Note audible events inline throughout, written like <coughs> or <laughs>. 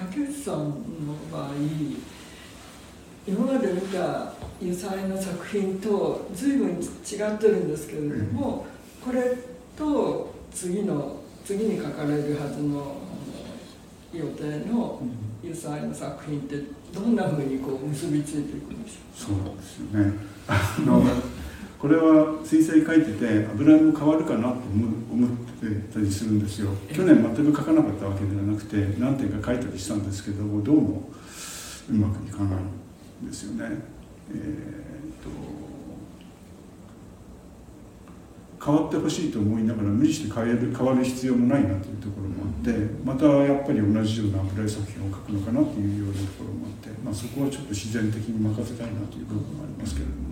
竹内さんの場合今まで見た油彩の作品と随分違ってるんですけれども、これと次の次に書かれるはずの予定の油彩の作品ってどんなふうにこう結びついていくんでしょうそうですよね。あのこれは水彩書いてて油絵も変わるかなと思ってたりするんですよ。去年全く書かなかったわけではなくて何点か書いたりしたんですけどもどうもうまくいかないんですよね。えー、っと変わってほしいと思いながら無理して変える変わる必要もないなというところもあってまたやっぱり同じような油絵作品を描くのかなというようなところもあって、まあ、そこはちょっと自然的に任せたいなという部分もありますけれども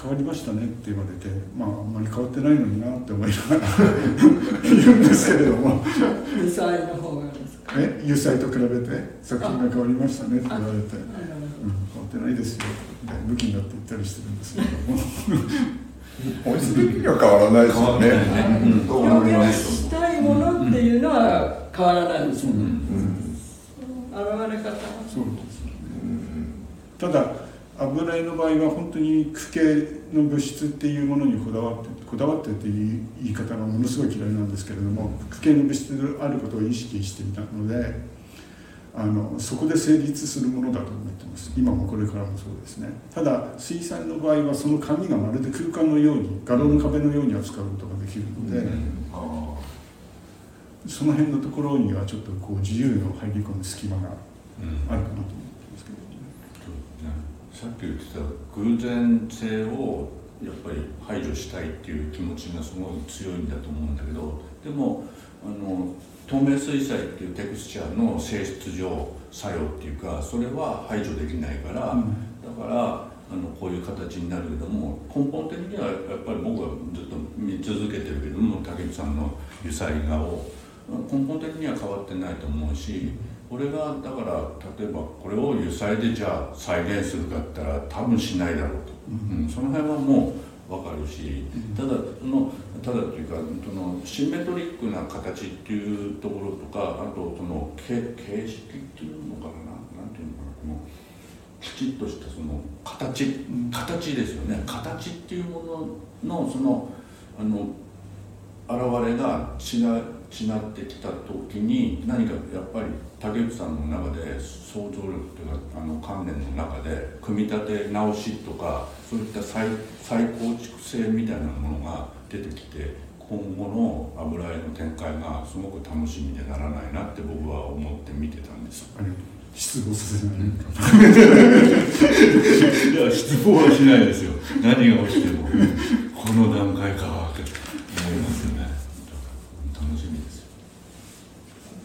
変わりましたねって言われてまああんまり変わってないのになって思いながら言うんですけれども。油彩の方がですか？え？油彩と比べて？作品が変わりましたねって言われて、うん、変わってないですよ。武器になって言ったりしてるんですけども。<laughs> 本質的には変わらないですよね。表現したいものっていうのは変わらないですもん。ね。現れ方。そうです、ね、ただ油絵の場合は本当に区形の物質っていうものにこだわってこだわってっていう言い方がものすごい嫌いなんですけれども区形の物質であることを意識していたので。あのそこで成立するものだと思ってます。今もこれからもそうですね。ただ水彩の場合はその紙がまるで空間のように画廊の壁のように扱うことができるので、うん、その辺のところにはちょっとこう自由の入り込む隙間があるかなと思ってますけど、ね、さっき言ってた偶然性をやっぱり排除したいっていう気持ちがすごい強いんだと思うんだけどでもあの透明水彩っていうテクスチャーの性質上作用っていうかそれは排除できないから、うん、だからあのこういう形になるけども根本的にはやっぱり僕はずっと見続けてるけども竹内さんの油彩画を根本的には変わってないと思うしこれがだから例えばこれを油彩でじゃあ再現するかって言ったら多分しないだろうと、うん、その辺はもう分かるしただそのただというかそのシンメトリックな形っていうところとかあとその形形式っていうのかな？なんていうのかな？このきちっとしたその形。形ですよね。形っていうもののそのあの現れが違違ってきた時に何かやっぱり竹内さんの中で想像力というかあの観念の中で組み立て直しとかそういった再再構築性みたいなものが出てきて今後の油絵の展開がすごく楽しみでならないなって僕は思って見てたんです。失望させない <laughs> いや失望はしないですよ。何が起きても。この段階かって思いますよね楽しみです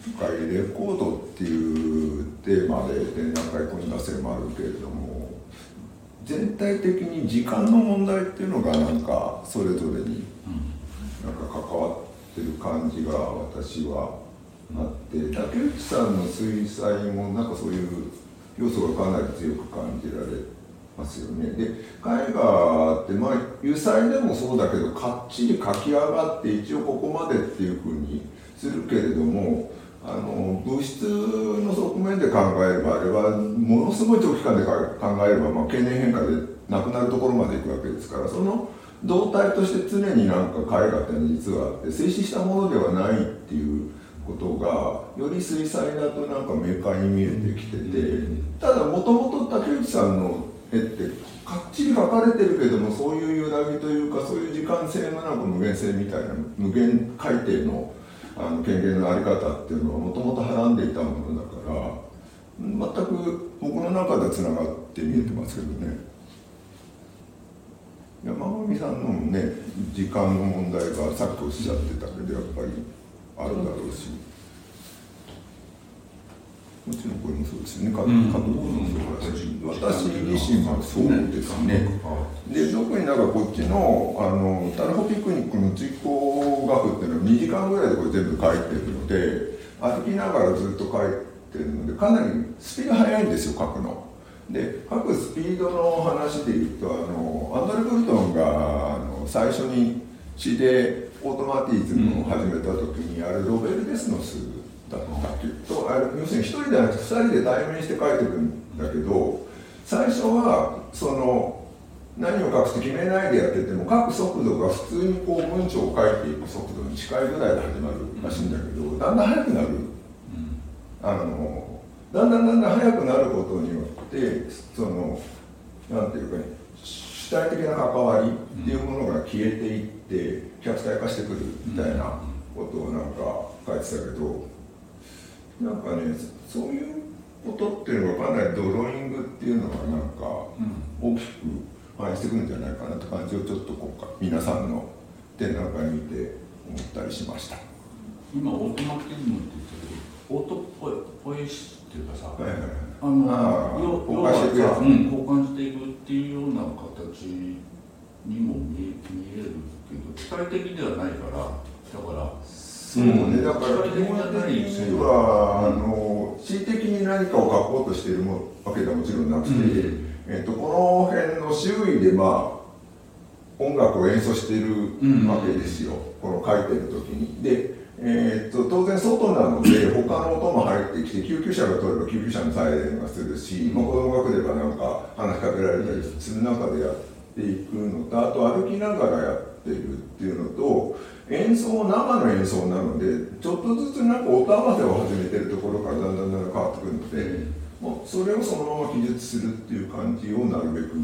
今回レコードっていうテーマで展覧会こに出せもあるけれども全体的に時間の問題っていうのがなんかそれぞれになんか関わってる感じが私はあって竹内さんの水彩もなんかそういう要素がかなり強く感じられますよね。で絵画ってまあ油彩でもそうだけどかっちり描き上がって一応ここまでっていうふうにするけれどもあの物質の側面で考えればあれはものすごい長期間で考えれば、まあ、経年変化でなくなるところまでいくわけですからその動態として常になんか絵画って実はあって静止したものではないっていうことがより水彩だとなんか明快に見えてきててただもともと竹内さんの絵ってかっちり描かれてるけどもそういう揺らぎというかそういう時間性のなんか無限性みたいな無限海底のあの権限の在り方っていうのはもともとはらんでいたものだから全く僕の中でつながって見えてますけどね山上さんのね時間の問題がさっきおっしゃってたけどやっぱりあるだろうし。もちろんこれもそうですよね、もそうだし、私自身もそうですね。で、特になんかこっちの、あの、タラホピクニックの実行学っていうのは2時間ぐらいでこれ全部書いてるので、歩きながらずっと書いてるので、かなりスピード速いんですよ、書くの。で、書くスピードの話で言うと、あの、アンドレ・ブルトンが、あの、最初に詩でオートマティズムを始めた時に、あれロベル・デスノスだったけどあ要するに一人ではなくて二人で対面して書いていくんだけど最初はその何を書くと決めないでやってても書く速度が普通にこう文章を書いていく速度に近いぐらいで始まるらしいんだけどだんだん速くなる。あのだんだんだんだん速くなることによってそのなんていうかね主体的な関わりっていうものが消えていって客体化してくるみたいなことをなんか書いてたけどなんかねそういうことっていうのがかなりドローイングっていうのがなんか大きく反映してくるんじゃないかなって感じをちょっと今回皆さんの展覧会見て思ったりしました。今オートマティズムって言ったけどオートポイポイスっていうかさ、はいはいはい。あの要交換していくやつ要はさうん、交換していくっていうような形にも見え見えるけど機械的ではないからだからそうね、だから基本的には、あの恣意的に何かを書こうとしているもわけではもちろんなくて、うん。えっとこの辺の周囲でまあ音楽を演奏しているわけですよ、この書いてる時に。でえっと当然外なので <coughs> 他の音も入ってきて救急車が通れば救急車のサイレンがするし、まあ、子供が来ればなんか話しかけられたりする中でやっていくのとあと歩きながらやってるっていうのと演奏生の演奏なのでちょっとずつなんか音合わせを始めてるところからだんだんだんだん変わってくるので、もうそれをそのまま記述するっていう感じをなるべく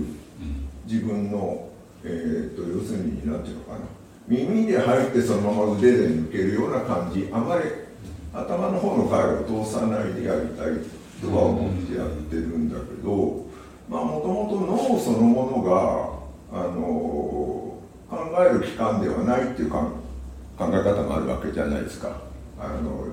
自分の、えー、と要するに何ていうのかな。耳で入ってそのまま腕で抜けるような感じ。あまり頭の方の回を通さないでやりたいとは思ってやってるんだけどまあもともと脳そのものがあの考える機関ではないっていうか考え方もあるわけじゃないですか。あの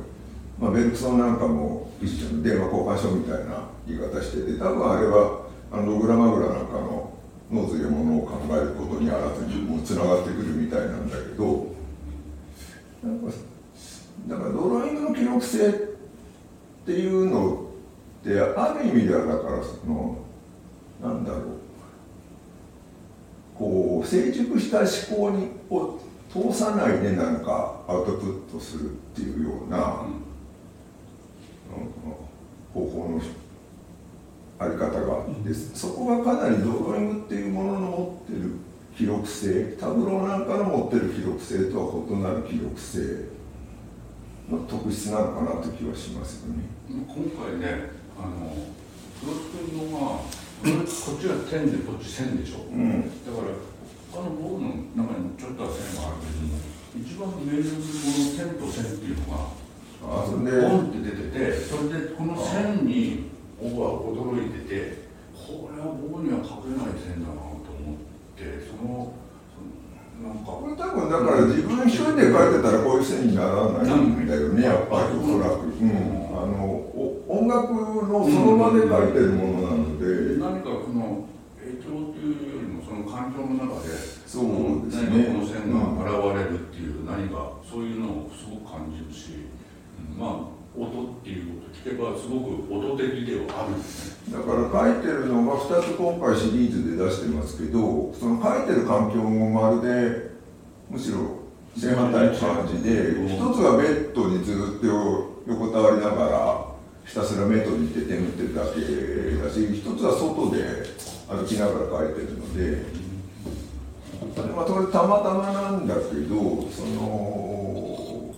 まあ、ベルクソンなんかも一緒に電話交換書みたいな言い方してて多分あれはあのログラマグラなんかの脳というものを考えることにあらずにもうつながってくるみたいなんだけどなんかだからドローイングの記録性っていうのってある意味ではだからそのなんだろうこう成熟した思考にを通さないでなんかアウトプットするっていうような、なんか方法のあり方があってそこがかなりドローイングっていうものの持ってる記録性タブローなんかの持ってる記録性とは異なる記録性の特質なのかなという気はしますよね。今回ねあの黒津君のがこっちが点でこっち線でしょ、うん。だから他の僕の中にもちょっとは線があるけども一番明確にこの点と線っていうのがあンって出ててそれでこの線に僕は驚いててこれは僕には書けない線だなと思ってそのそのなんかこれ多分だから自分一人で書いてたらこういう線にならないんだよねやっぱりおそらく、うん、あのお音楽のその場で書いてるものなので、何かこの影響っていうよりもその環境の中でそうですねこの線が現れるっていう何かそういうのをすごく感じるし、まあ音っていうこと聞けばすごく音的ではあるんですね。だから書いてるのが2つ今回シリーズで出してますけどその書いてる環境もまるでむしろ正反対な感じで一つはベッドにずっと横たわりながらひたすら目閉じて眠ってるだけだし一つは外で歩きながら書いてるので、まあ、それたまたまなんだけどその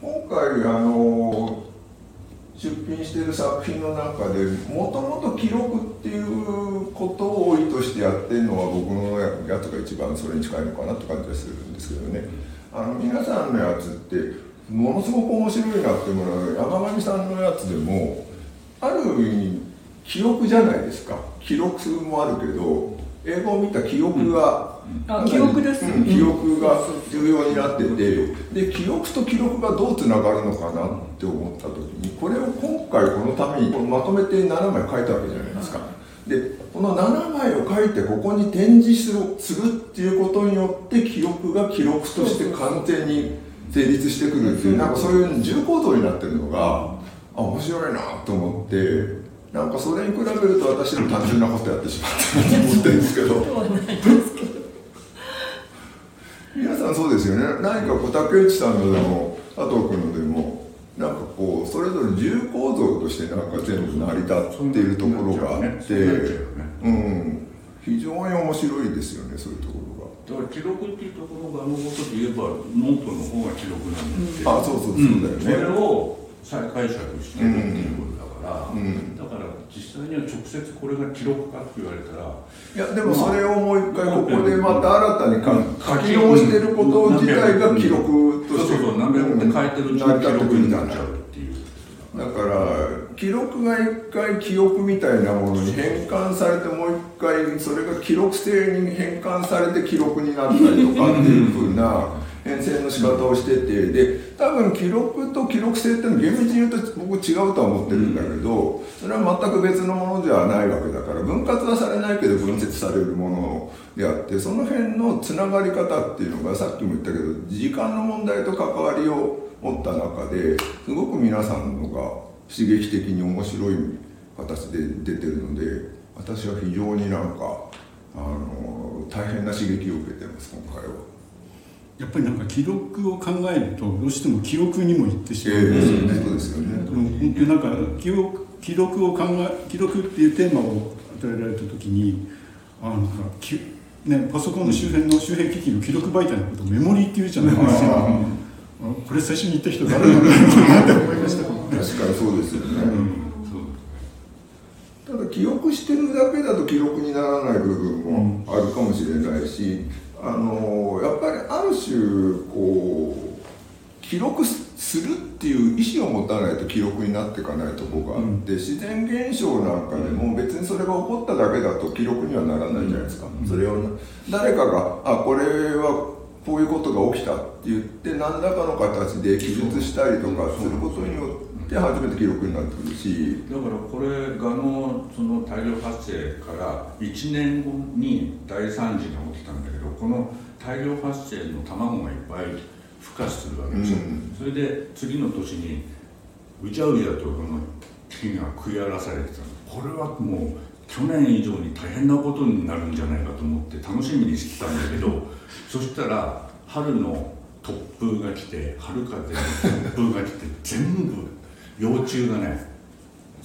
今回あの出品してる作品の中でもともと記録っていうことを多いとしてやってるのは僕のやつが一番それに近いのかなって感じがするんですけどね。あの皆さんのやつってものすごく面白いなって思うのは山上さんのやつでもある意味記憶じゃないですか。記録もあるけど映画を見た記憶が、あ記憶ですうん。記憶が重要になっててで記憶と記録がどうつながるのかなって思った時にこれを今回このためにまとめて7枚書いたわけじゃないですか。でこの7枚を書いてここに展示するするっていうことによって記憶が記録として完全に成立してくるっていうなんかそういう重構造になってるのがあ面白いなと思ってなんかそれに比べると私も単純なことやってしまったなと思ってるんですけど。皆さんそうですよね。何かこう竹内さんのでも佐藤君のでもれぞれ重構造としてなんか全部成り立っているところがあって、そうん、非常に面白いですよねそういうとこだから記録っていうところがあのことで言えばノートの方が記録なんだって、ろがあそうそうそうだよね、それを再解釈してるっていうことだから、うん。だから実際には直接これが記録かって言われたらいやでもそれをもう一回ここでまた新たにか書き直してること自体が記録としてそうそうそう何百って書いてるうちに記録になっちゃうっていう。だから記録が一回記憶みたいなものに変換されてもう一回それが記録性に変換されて記録になったりとかっていうふうな変遷の仕方をしててで多分記録と記録性っていうのは厳密に言うと僕違うとは思ってるんだけどそれは全く別のものではないわけだから分割はされないけど分節されるものであってその辺のつながり方っていうのがさっきも言ったけど時間の問題と関わりを持った中ですごく皆さんのが刺激的に面白い形で出てるので私は非常になんかあの大変な刺激を受けてます今回は。やっぱりなんか記録を考えるとどうしても記録にも行ってしえまうんですよね。えそうですよね。でも本当になんか記録記録を考え記録っていうテーマを与えられた時にあなんかきねパソコンの周辺の周辺機器の記録媒体のことをメモリーっていうじゃないですか。あこれ最初に言った人誰なんだろうなって思いました。確かにそうですよね。そうただ記憶してるだけだと記録にならない部分もあるかもしれないし、あのやっぱりある種こう記録するっていう意思を持たないと記録になっていかないとこがあって、自然現象なんかでも別にそれが起こっただけだと記録にはならないじゃないですか、それを誰かがあこれはこういうことが起きたって言って何らかの形で記述したりとかすることによって初めて記録になってくるし。だからこれがのその大量発生から1年後に大惨事が起きたんだけどこの大量発生の卵がいっぱい孵化するわけですよ、うん。それで次の年にうじゃうじゃとこの木が食い荒らされてたの。これはもう去年以上に大変なことになるんじゃないかと思って楽しみにしてたんだけど <laughs> そしたら春の突風が来て春風の突風が来て全部幼虫がね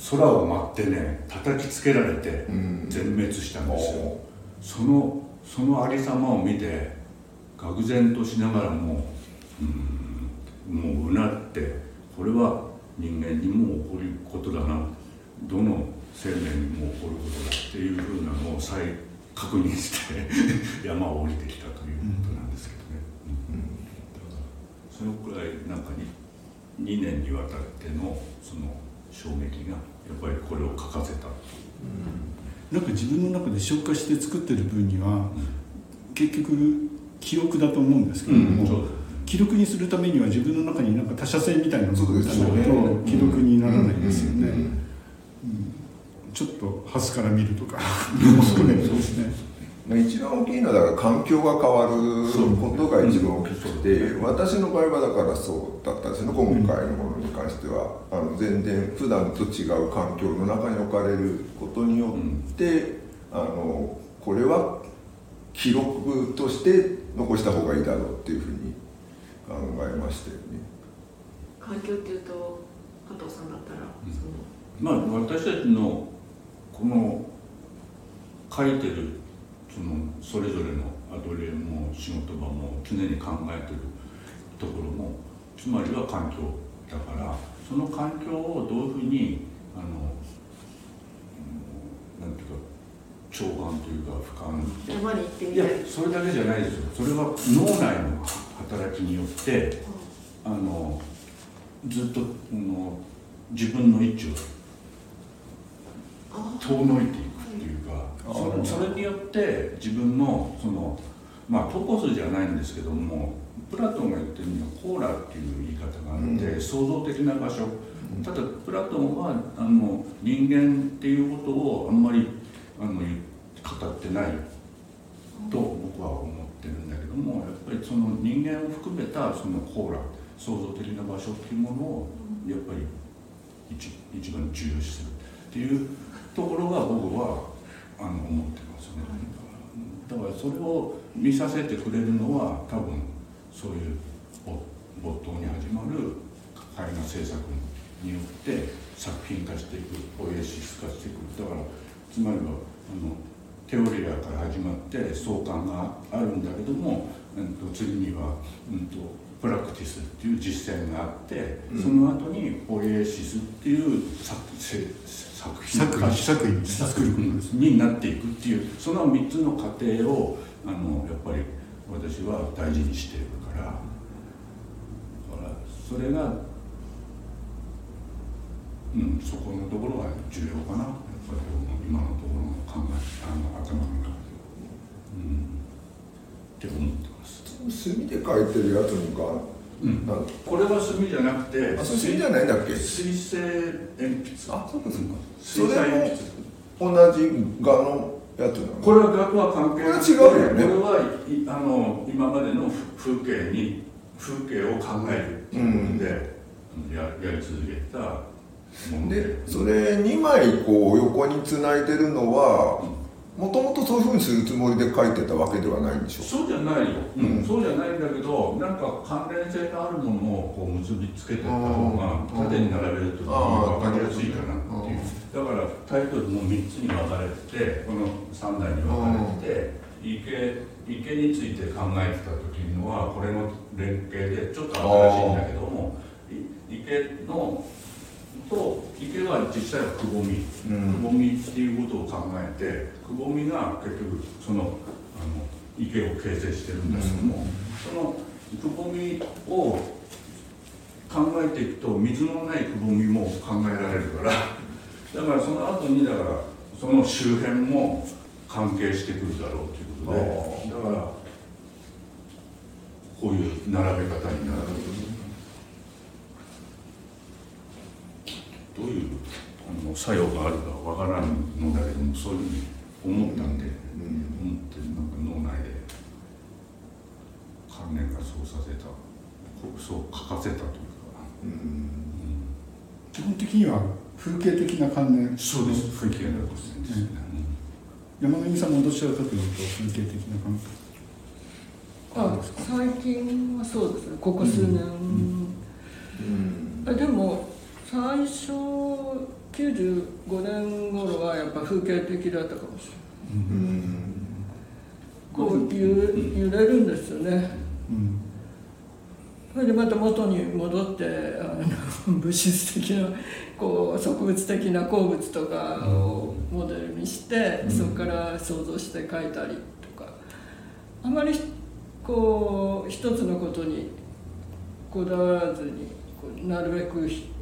空を舞ってね叩きつけられてうん。全滅したんですよ、おそのそのありさまを見て愕然としながらもうんもううなってこれは人間にも起こることだな。どの生命にも起こることだっていうふうなのを再確認して <laughs> 山を降りてきたということなんですけどね、うん。だからそのくらいなんかに2年にわたってのその衝撃がやっぱりこれを書かせたなんか自分の中で消化して作ってる分には結局記憶だと思うんですけれども、そう記録にするためには自分の中になんか他者性みたいなのがそうですよね。ないと記録にならないですよね。うん。うん。ちょっとハスから見るとか <laughs> も含めてですね。まあ一番大きいのはだから環境が変わることが一番大きくて私の場合はだからそうだったんですね今回のものに関しては。あの全然普段と違う環境の中に置かれることによって、あのこれは記録として残した方がいいだろうっていうふうに考えましたよね。環境っていうと加藤さんだったら、うん。その。まあ私たちのこの書いてるそのそれぞれのアトリエも仕事場も常に考えてるところもつまりは環境だからその環境をどういうふうにあのうんなんていうか長眼というか俯瞰。い。やそれだけじゃないですよ。それは脳内の働きによってあのずっとあの自分の位置をあ遠のいていくあそれによって自分のそのまあトポスじゃないんですけどもプラトンが言ってるのはコーラっていう言い方があって、うん。創造的な場所ただプラトンはあの人間っていうことをあんまりあの言語ってないと僕は思ってるんだけどもやっぱりその人間を含めたそのコーラ創造的な場所っていうものをやっぱり一一番重要視するっていうところが僕はあの思ってますね。だからそれを見させてくれるのは多分そういう没頭に始まる絵画制作によって作品化していくポエシス化していくだからつまりはあのテオリアから始まって相関があるんだけども、うん、と次には、うん、とプラクティスっていう実践があって、うん。その後にポエシスっていう作せ作品。作品作品。作るうんになっていくっていうその3つの過程をあのやっぱり私は大事にしているからだからそれがうんそこのところが重要かなやっぱり今のところの考えあの頭の中で。うん。って思ってます、墨で書いてるやつのがうん、これは墨じゃなくてあそれ墨じゃないんだっけ？水性鉛筆。あそうかそうか。水彩鉛筆同じ画のやつなの？これは額は関係なくてこれは違うよね。これはいあの今までの風景に風景を考えるっていうことで、ややり続けたもので。でそれ2枚こう横につないでるのはもともとそういうふうにするつもりで書いてたわけではないんでしょそうじゃないよ、うん。うん。そうじゃないんだけどなんか関連性があるものをこう結びつけてた方がうん縦に並べると分かりやすいかなっていう。だからタイトルも3つに分かれててこの3台に分かれてて池池について考えてた時のはこれの連携でちょっと新しいんだけどもい池のと池は実際はくぼみ。うん。くぼみっていうことを考えてくぼみが結局そのあの池を形成してるんですけども、そのくぼみを考えていくと水のないくぼみも考えられるからだからその後にだからその周辺も関係してくるだろうということでだからこういう並べ方になるどういうあの作用があるかわからんのだけどもそういうふうに思ったんで、思ってなんか脳内で関連がそうさせたそう書かせたというか、うん。基本的には風景的な関連。そうです。風景のですね、山上さんもどちらかというと風景的な関あ最近はそうですね。ここ数年、うん。あでも最初95年頃はやっぱ風景的だったかもしれない。うん。こう揺揺れるんですよね。うんそれでまた元に戻ってあの <laughs> 物質的なこう植物的な鉱物とかをモデルにして、そこから想像して描いたりとか。あまりこう一つのことにこだわらずにこうなるべくひ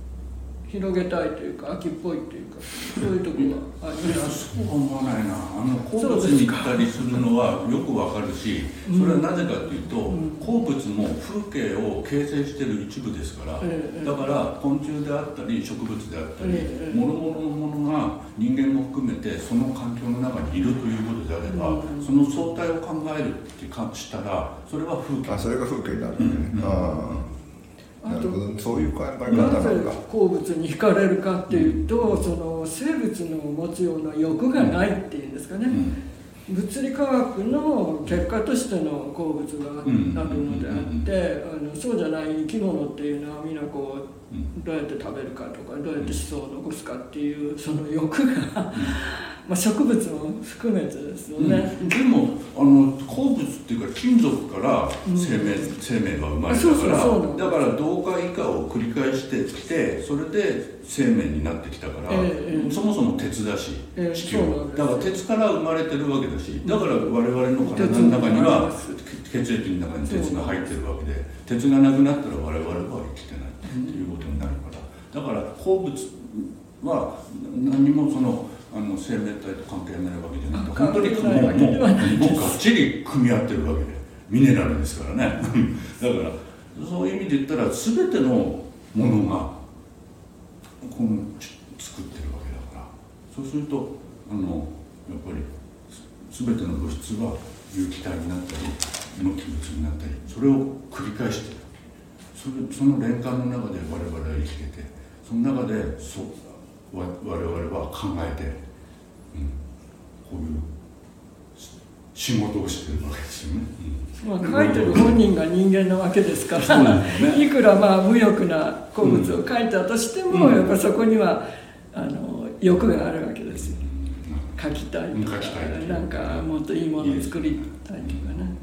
広げたいというか秋っぽいというかそういうところがありいやます。そうは思わないな。あの鉱物に行ったりするのはよくわかるしそれはなぜかというと、うん。鉱物も風景を形成している一部ですから、ええだから昆虫であったり植物であったり、ええ諸々のものが人間も含めてその環境の中にいるということであれば、うん。その相対を考えるってかしたらそれは風景。あそれが風景になるね、うんああなるほどそういう考え方ななぜ鉱物に惹かれるかっていうと、その生物の持つような欲がないっていうんですかね、うん。物理科学の結果としての鉱物があるうんのであって、あのそうじゃない生き物っていうのはみんなこううん。どうやって食べるかとかどうやって子孫を残すかっていうその欲が、まあ植物も含めてですよね。うん。でもあの鉱物っていうか金属から生命,、生命が生まれたからだから同化以下を繰り返してきてそれで生命になってきたから、ええええ。そもそも鉄だしええ地球だから鉄から生まれてるわけだしだから我々の体の中には血液の中に鉄が入ってるわけで鉄がなくなったら我々は生きてないっていうことになるから。だから鉱物は何もそのあの生命体と関係ないわけじゃなくて本当に関係ないわけではない。もうもうがっちり組み合ってるわけでミネラルですからね。だからそういう意味で言ったら全てのものがこのち作ってるわけだから。そうするとあのやっぱりす全ての物質は有機体になったり無機物になったりそれを繰り返してる。それその連環の中で我々は生きててその中でそわ我々は考えて、うん、こういうし仕事をしてるわけですよね、まあ、書いてる本人が人間なわけですから、ね。いくらまあ無欲な古物を書いたとしても、うん。やっぱそこにはあの欲があるわけですよ。書きたいとかなんかもっといいものを作りたいとかね。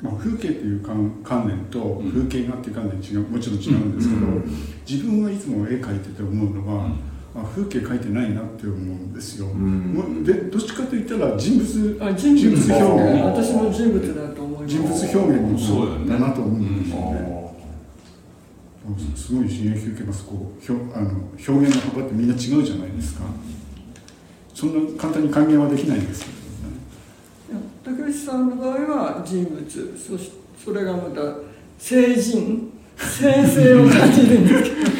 まあ、風景という観観念とん。風景画っていう観念違うもちろん違うんですけど、自分はいつも絵描いてて思うのは、あ風景描いてないなって思うんですよ、うでどっちかといったら人物あ人物。人物表現。私も人物だと思います。人物表現のそうだなと思うんですあよね、すごい刺激受けます。こう表あの表現の幅ってみんな違うじゃないですか。そんな簡単に還元はできないんです。けどね竹内さんの場合は人物。そしそれがまた聖人。聖性を感じるんですけど。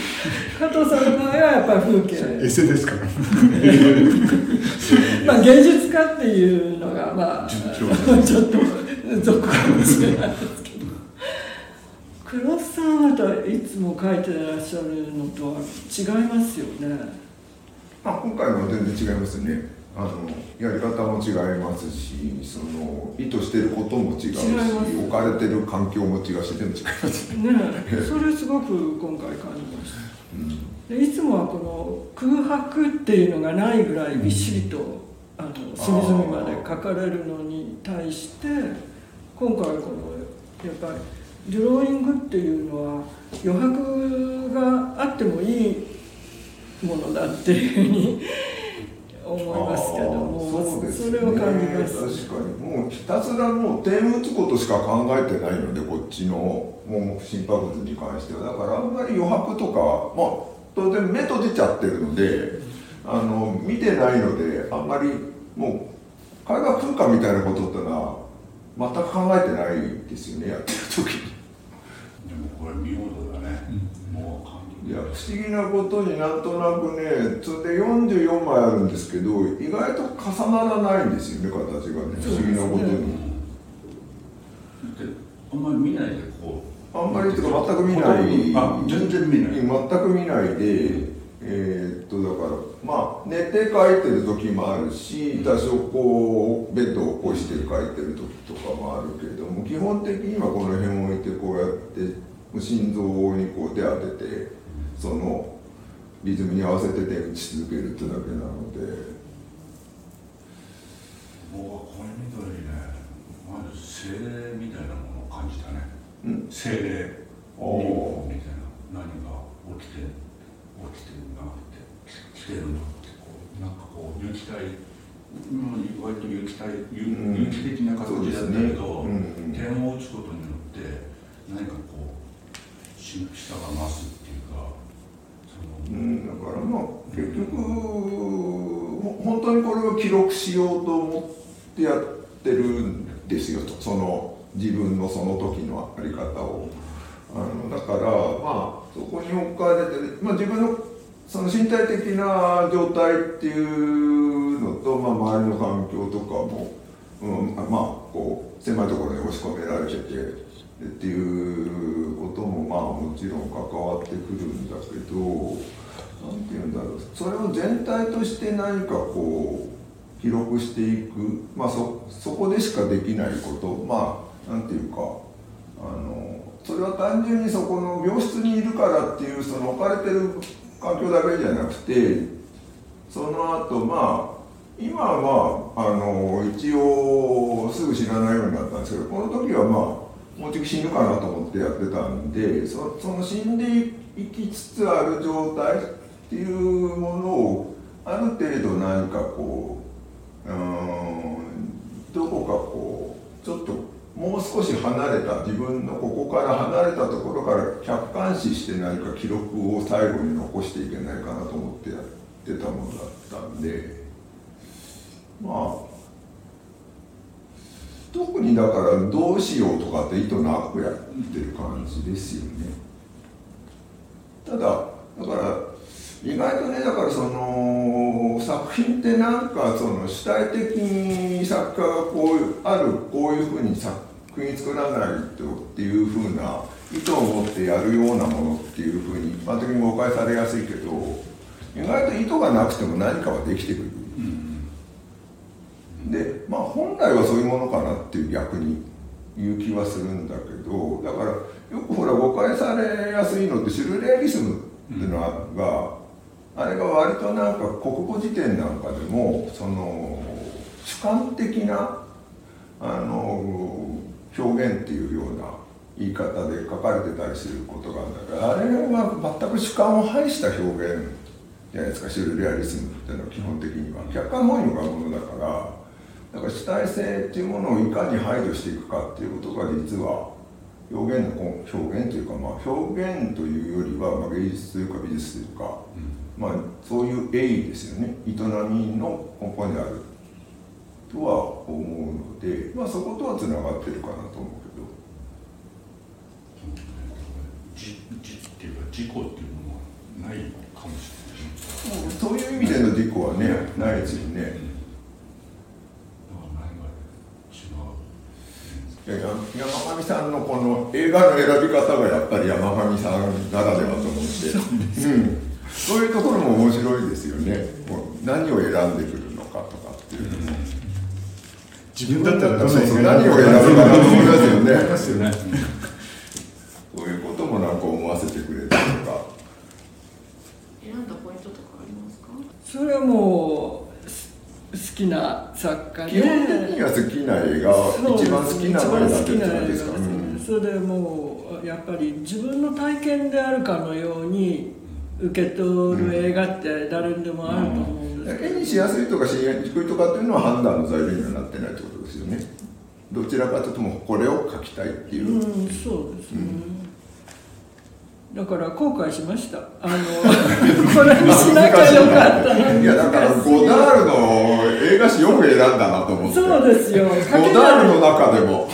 加藤さんの場合はやっぱり風景エセですから <laughs> まあ芸術家っていうのがまあち実ょっと俗かもしれないですけど。黒須さんはいつも書いてらっしゃるのとは違いますよね。あ今回のは全然違いますね。あのやり方も違いますしその意図してることも違うし置かれてる環境も違うし全部違います。ね、それすごく今回感じましたでいつもはこの空白っていうのがないぐらいびっしりと、あの隅々まで書かれるのに対して今回このやっぱりドローイングっていうのは余白があってもいいものだっていうふうに思いますけどもそうですね。れを感じます。確かに。もうひたすらもう点打つことしか考えてないのでこっちのもう心拍物に関しては。だからあんまり余白とかまあ当然目閉じちゃってるのであの見てないのであんまりもう絵画空間みたいなことってのは全く考えてないですよねやってる時。に。でもこれ見事だね、もう感いや不思議なことになんとなくねそれで44枚あるんですけど意外と重ならないんですよね形がね。不思議なことに、であんまり見ないでこうあんまりっていうか全く見ない。あ全然見ない。全く見ないでえーっとだからまあ寝て描いてる時もあるし多少こうベッドを起こして描いてる時とかもあるけれども基本的にはこの辺を置いてこうやって心臓にこう手当ててそのリズムに合わせて手打ち続けるってだけなので。僕はこれ見た時ね。まず精霊みたいなものを感じたね。うん精霊おー。みたいな何が起きて起きてるなって来てるなってこうなんかこう有機体うん割と有機体有,、機的な形だったけど、そうですねうんうん。点を打つことによって何かこう神秘さが増すっていうかその、うん、だからまあ結局ほ本当にこれを記録しようと思ってやってるんですよとその自分のその時のあり方を。あのだからまあそこに置かれて、まあ、自分のその身体的な状態っていうのと、まあ、周りの環境とかも、うん、まあこう狭いところに押し込められててっていうこともまあもちろん関わってくるんだけどなんて言うんだろう。それを全体として何かこう記録していく、まあ、そそこでしかできないこと。まあなんていうかあのそれは単純にそこの病室にいるからっていうその置かれてる環境だけじゃなくてその後まあ今はあの一応すぐ死なないようになったんですけどこの時はまあもうちょっと死ぬかなと思ってやってたんでそその死んでいきつつある状態っていうものをある程度何かこううんどこかこうちょっともう少し離れた自分のここから離れたところから客観視して何か記録を最後に残していけないかなと思ってやってたものだったんでまあ特にだからどうしようとかって意図なくやってる感じですよね。ただだから意外とねだからその作品ってなんかその主体的に作家がこうあるこういうふうに作品作らないとっていうふうな意図を持ってやるようなものっていうふうに一般的に誤解されやすいけど意外と意図がなくても何かはできてくる。でまあ本来はそういうものかなっていう逆にいう気はするんだけどだからよくほら誤解されやすいのってシュルレアリスムっていうのが、あれが割となんか国語辞典なんかでもその主観的なあの表現っていうような言い方で書かれてたりすることがあるんだけどあれは全く主観を排した表現じゃないですか。シュルレアリスムっていうのは基本的には客観本位のものだからだから主体性っていうものをいかに排除していくかっていうことが実は表現の表現というか、まあ、表現というよりは、まあ、芸術というか美術というか、まあ、そういう栄意ですよね。営みの根本にある。とは思うので、まあ、そことはつながってるかなと思うけど。じじっていうか自己っていうものはないかもしれない。そういう意味での自己はねないですよね。う？いや山上さんのこの映画の選び方がやっぱり山上さんならではと思ってうん、そういうところも面白いですよね。もう何を選んでくるのかとかっていうのも、自分だったらそうそう映画何を選ぶかなと思いますよね。そういうこともなんか思わせてくれたりとか。選んだポイントとかありますか？それはもうす好きな作家で。基本的には好きな映画一番好きなのは一番好きな何ですか、それでもうやっぱり自分の体験であるかのように受け取る映画って誰にでもあると思うんですけど、絵にしやすいとかしにくいとかっていうのは判断の材料にはなってないってことですよね。どちらかというともうこれを描きたいっていう、うん、そうですね、だから後悔しました。あのこれにしなきゃよかったのに。いやだからゴダールの映画史よく選んだなと思って。そうですよ。ゴダールの中でも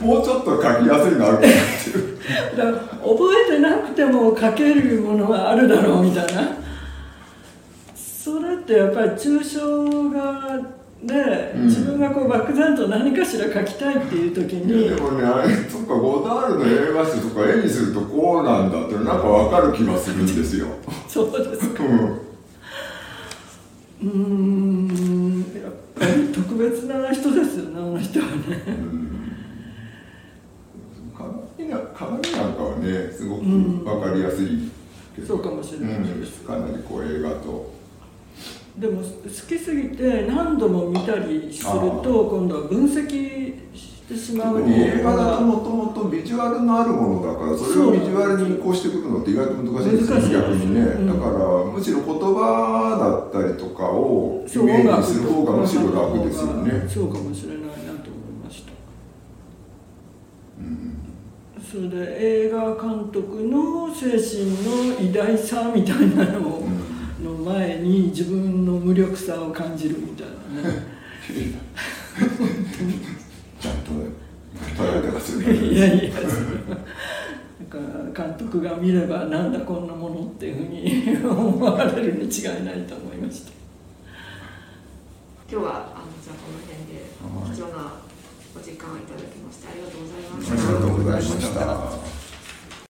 もうちょっと描きやすいのあるかなっていうだから覚えてなくても書けるものがあるだろうみたいな。それってやっぱり抽象画で、うん。自分がこう漠然と何かしら書きたいっていう時いにやでもねあれそっかゴダールの映画史とか絵にするとこうなんだってなんかわかる気がするんですよ、そうですか。うん。うーんやっぱり特別な人ですよねあの人はね。鏡な鏡なんかはねすごくうん。わかりやすいけど、そうかもしれないです。うんかなりこう映画と。でも好きすぎて何度も見たりすると今度は分析してしまう映画だともともとビジュアルのあるものだからそれをビジュアルに移行してくるのって意外と難しいんですよ難しい逆にね、うん。だからむしろ言葉だったりとかをイメージする方がむしろ楽ですよね。そうかもしれないなと思いましたうんそれで映画監督の精神の偉大さみたいなのをの前に自分の無力さを感じるみたいなね。ちゃんとね捉えてますよいね。やいやそれはだから監督が見ればなんだこんなものっていうふうに思われるに違いないと思いました。今日はあのじゃあこの辺ではい貴重なお時間をいただきましてありがとうございましありがとうございました。